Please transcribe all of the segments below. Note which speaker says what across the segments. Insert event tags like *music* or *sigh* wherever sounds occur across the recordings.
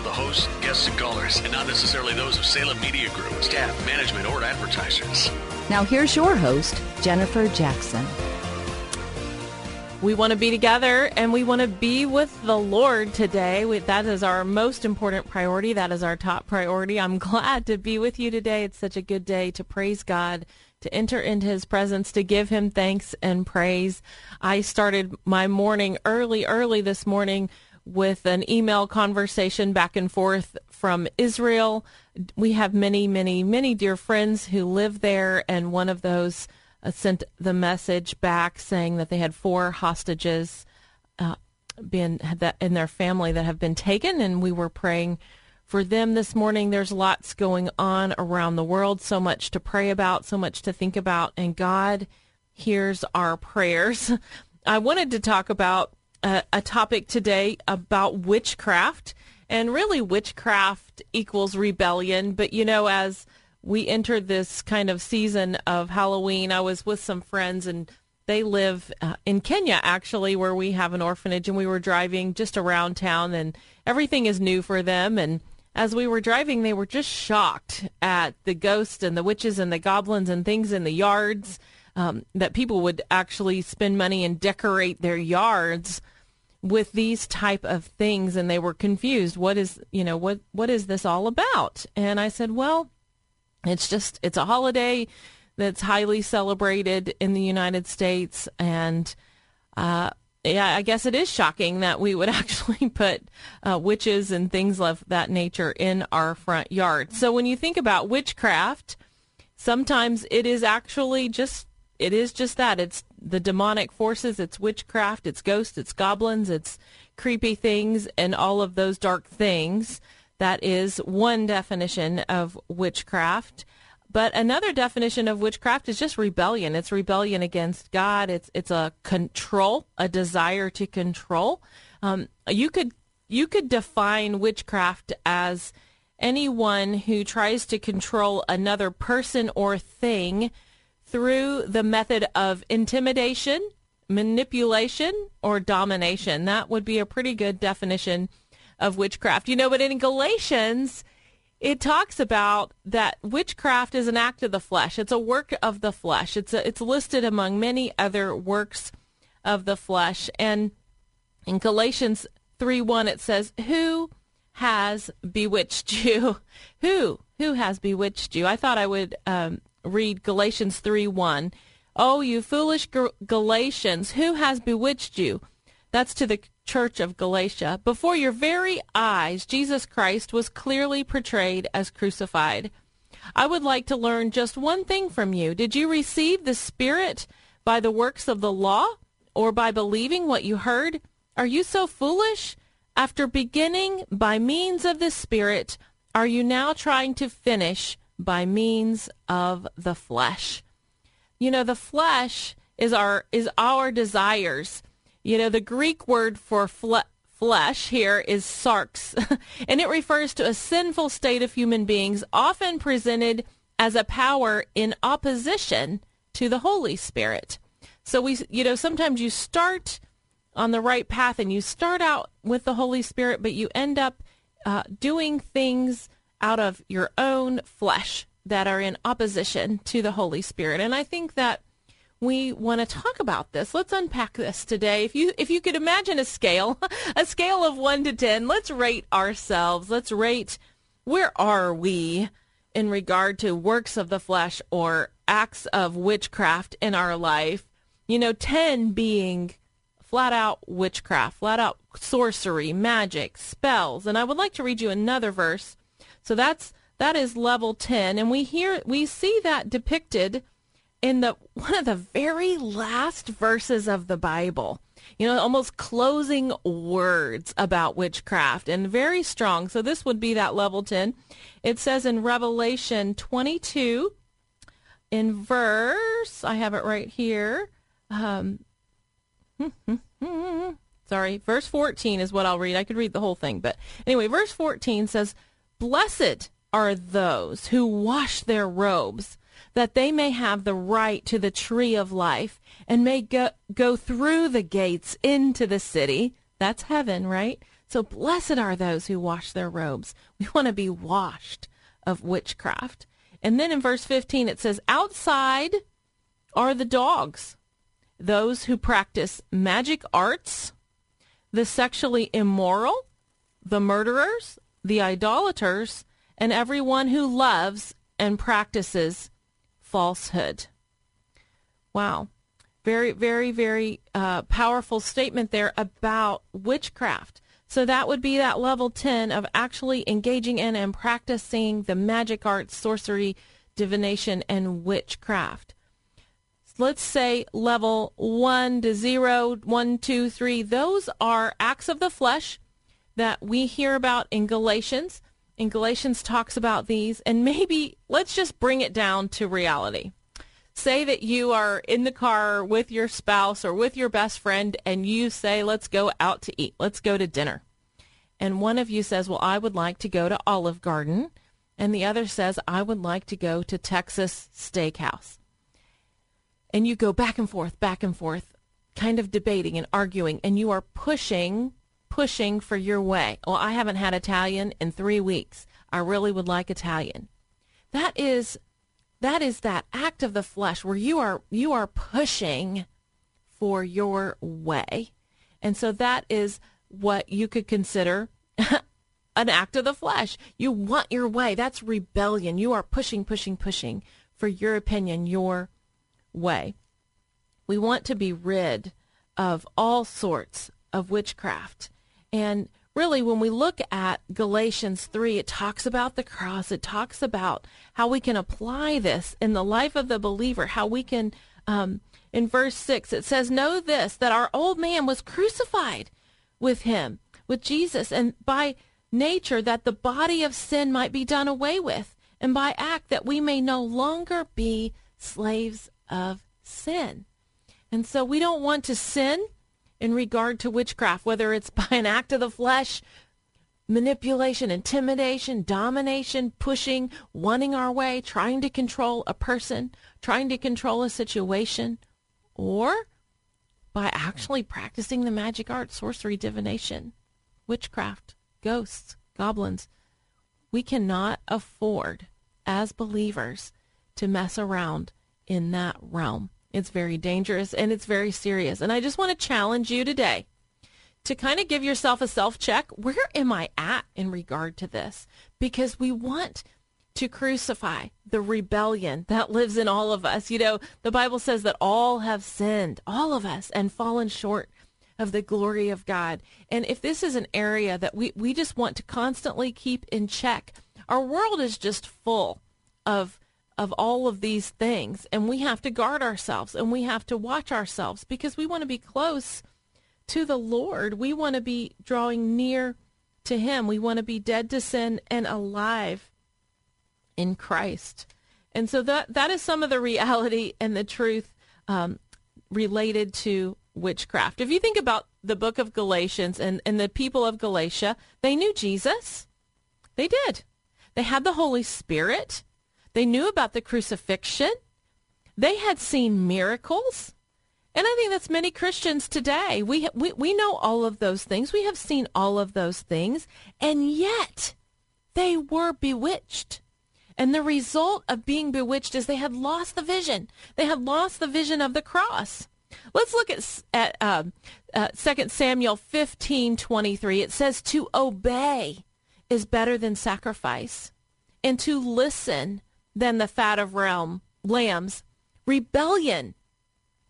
Speaker 1: the host, guests, and and not necessarily those of Salem Media Group, staff, management, or advertisers.
Speaker 2: Now, here's your host, Jennifer Jackson.
Speaker 3: We want to be together and we want to be with the Lord today. We, that is our most important priority. That is our top priority. I'm *laughs* glad to be with you today. It's such a good day to praise God, to enter into his presence, to give him thanks and praise. I started my morning early, early this morning with an email conversation back and forth from Israel. We have many, many, many dear friends who live there, and one of those uh, sent the message back saying that they had four hostages uh, been that in their family that have been taken, and we were praying for them this morning. There's lots going on around the world, so much to pray about, so much to think about, and God hears our prayers. *laughs* I wanted to talk about a, a topic today about witchcraft. And really, witchcraft equals rebellion. But, you know, as we entered this kind of season of Halloween, I was with some friends and they live uh, in Kenya, actually, where we have an orphanage. And we were driving just around town and everything is new for them. And as we were driving, they were just shocked at the ghosts and the witches and the goblins and things in the yards. Um, that people would actually spend money and decorate their yards with these type of things and they were confused what is you know what what is this all about and i said well it's just it's a holiday that's highly celebrated in the united states and uh yeah, I guess it is shocking that we would *laughs* actually put uh, witches and things of that nature in our front yard. So when you think about witchcraft, sometimes it is actually just it is just that. It's the demonic forces, it's witchcraft, it's ghosts, it's goblins, it's creepy things, and all of those dark things. That is one definition of witchcraft. But another definition of witchcraft is just rebellion. It's rebellion against God. It's it's a control, a desire to control. Um, you could you could define witchcraft as anyone who tries to control another person or thing through the method of intimidation, manipulation, or domination. That would be a pretty good definition of witchcraft. You know, but in Galatians, it talks about that witchcraft is an act of the flesh. It's a work of the flesh. It's a, it's listed among many other works of the flesh. And in Galatians 3 1, it says, Who has bewitched you? *laughs* Who? Who has bewitched you? I thought I would um, read Galatians 3 1. Oh, you foolish Galatians, who has bewitched you? That's to the church of Galatia. Before your very eyes, Jesus Christ was clearly portrayed as crucified. I would like to learn just one thing from you. Did you receive the Spirit by the works of the law or by believing what you heard? Are you so foolish? After beginning by means of the Spirit, are you now trying to finish by means of the flesh. You know, the flesh is our is our desires. You know, the Greek word for fle- flesh here is sarx, *laughs* and it refers to a sinful state of human beings, often presented as a power in opposition to the Holy Spirit. So we, you know, sometimes you start on the right path and you start out with the Holy Spirit, but you end up uh, doing things out of your own flesh that are in opposition to the Holy Spirit. And I think that we want to talk about this. Let's unpack this today. If you if you could imagine a scale, *laughs* a scale of 1 to 10, let's rate ourselves. Let's rate where are we in regard to works of the flesh or acts of witchcraft in our life. You know, 10 being flat out witchcraft, flat out sorcery, magic, spells. And I would like to read you another verse. So that's that is level 10 and we hear we see that depicted in the one of the very last verses of the Bible. You know, almost closing words about witchcraft and very strong. So this would be that level 10. It says in Revelation 22 in verse, I have it right here. Um, *laughs* sorry, verse 14 is what I'll read. I could read the whole thing. But anyway, verse 14 says, Blessed are those who wash their robes, that they may have the right to the tree of life and may go, go through the gates into the city. That's heaven, right? So blessed are those who wash their robes. *laughs* We want to be washed of witchcraft. And then in verse 15 it says, Outside are the dogs those who practice magic arts, the sexually immoral, the murderers, the idolaters, and everyone who loves and practices falsehood. Wow. Very, very, very uh, powerful statement there about witchcraft. So that would be that level 10 of actually engaging in and practicing the magic arts, sorcery, divination, and witchcraft let's say level one to zero, one, two, three, those are acts of the flesh that we hear about in Galatians. And Galatians talks about these. And maybe let's just bring it down to reality. Say that you are in the car with your spouse or with your best friend and you say, let's go out to eat. Let's go to dinner. And one of you says, well, I would like to go to Olive Garden. And the other says, I would like to go to Texas Steakhouse and you go back and forth, back and forth, kind of debating and arguing, and you are pushing, pushing for your way. Well, I haven't had Italian in three weeks. I really would like Italian. That is that is that act of the flesh where you are you are pushing for your way. And so that is what you could consider *laughs* an act of the flesh. You want your way. That's rebellion. You are pushing, pushing, pushing for your opinion, your way. We want to be rid of all sorts of witchcraft. And really, when we look at Galatians 3, it talks about the cross. It talks about how we can apply this in the life of the believer, how we can, um, in verse 6, it says, Know this, that our old man was crucified with him, with Jesus, and by nature that the body of sin might be done away with, and by act that we may no longer be slaves of sin. And so we don't want to sin in regard to witchcraft, whether it's *laughs* by an act of the flesh, manipulation, intimidation, domination, pushing, wanting our way, trying to control a person, trying to control a situation, or by actually practicing the magic art, sorcery, divination, witchcraft, ghosts, goblins. We cannot afford, as believers, to mess around in that realm. It's very dangerous and it's very serious. And I just want to challenge you today to kind of give yourself a self check. Where am I at in regard to this? Because we want to crucify the rebellion that lives in all of us. You know, the Bible says that all have sinned, all of us, and fallen short of the glory of God. And if this is an area that we, we just want to constantly keep in check, our world is just full of of all of these things. And we have to guard ourselves and we have to watch ourselves because we want to be close to the Lord. We want to be drawing near to Him. We want to be dead to sin and alive in Christ. And so that that is some of the reality and the truth um, related to witchcraft. If you think about the book of Galatians and, and the people of Galatia, they knew Jesus. They did. They had the Holy Spirit. They knew about the crucifixion. They had seen miracles. And I think that's many Christians today. We, we, we know all of those things. We have seen all of those things. And yet they were bewitched. And the result of being bewitched is they had lost the vision. They had lost the vision of the cross. Let's look at, at uh, uh, 2 Samuel 15, 23. It says, to obey is better than sacrifice, and to listen than the fat of realm, lambs Rebellion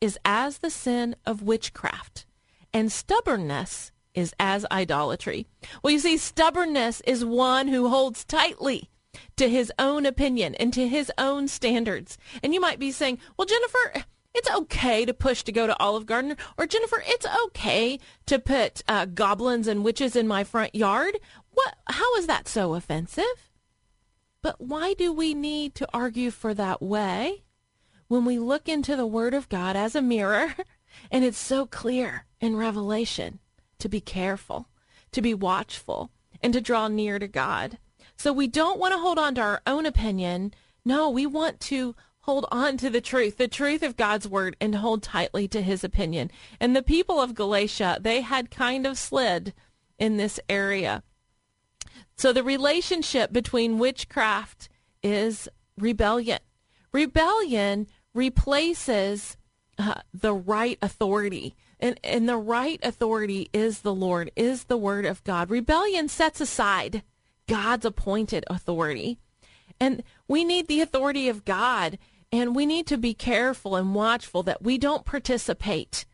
Speaker 3: is as the sin of witchcraft, and stubbornness is as idolatry. Well, you see, stubbornness is one who holds tightly to his own opinion and to his own standards. And you might be saying, well, Jennifer, it's okay to push to go to Olive Garden, or Jennifer, it's okay to put uh, goblins and witches in my front yard. What? How is that so offensive? But why do we need to argue for that way when we look into the Word of God as a mirror, *laughs* and it's so clear in Revelation to be careful, to be watchful, and to draw near to God? So we don't want to hold on to our own opinion. No, we want to hold on to the truth, the truth of God's word, and hold tightly to his opinion. And the people of Galatia, they had kind of slid in this area. So the relationship between witchcraft is rebellion. Rebellion replaces uh, the right authority. And, and the right authority is the Lord, is the word of God. Rebellion sets aside God's appointed authority. And we need the authority of God and we need to be careful and watchful that we don't participate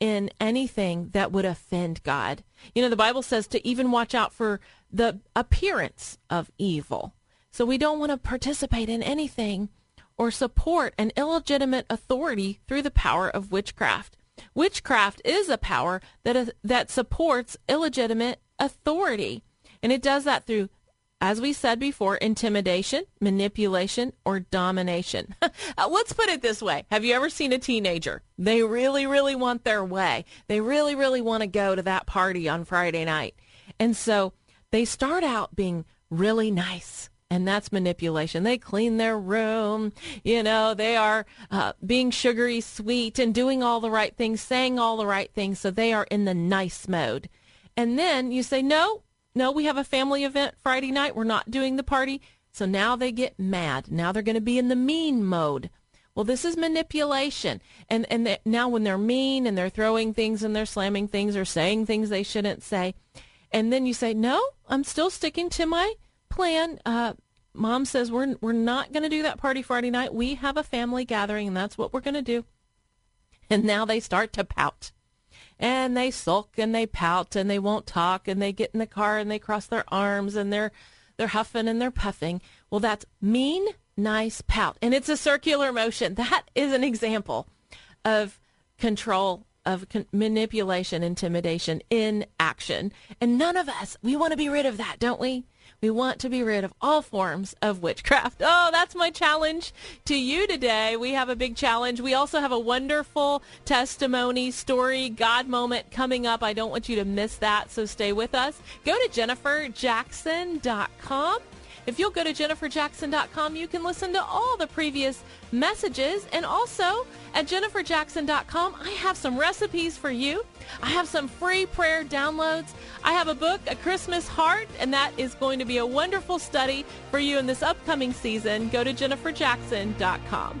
Speaker 3: in anything that would offend God. You know, the Bible says to even watch out for the appearance of evil. So we don't want to participate in anything or support an illegitimate authority through the power of witchcraft. Witchcraft is a power that that supports illegitimate authority, and it does that through as we said before, intimidation, manipulation, or domination. *laughs* Uh, let's put it this way. Have you ever seen a teenager? They really, really want their way. They really, really want to go to that party on Friday night. And so they start out being really nice. And that's manipulation. They clean their room. You know, they are uh, being sugary sweet and doing all the right things, saying all the right things. So they are in the nice mode. And then you say, no, no, we have a family event Friday night. We're not doing the party. So now they get mad. Now they're going to be in the mean mode. Well, this is manipulation. And and they, now when they're mean and they're throwing things and they're slamming things or saying things they shouldn't say, and then you say, "No, I'm still sticking to my plan." Uh, Mom says we're we're not going to do that party Friday night. We have a family gathering, and that's what we're going to do. And now they start to pout and they sulk and they pout and they won't talk and they get in the car and they cross their arms and they're they're huffing and they're puffing. Well, that's mean, nice pout. And it's a circular motion. That is an example of control, of con- manipulation, intimidation in action. And none of us, we want to be rid of that, don't we? We want to be rid of all forms of witchcraft. Oh, that's my challenge to you today. We have a big challenge. We also have a wonderful testimony, story, God moment coming up. I don't want you to miss that, so stay with us. Go to jenniferjackson.com if you'll go to jenniferjackson.com, you can listen to all the previous messages. And also at jenniferjackson.com, I have some recipes for you. I have some free prayer downloads. I have a book, A Christmas Heart, and that is going to be a wonderful study for you in this upcoming season. Go to jenniferjackson.com.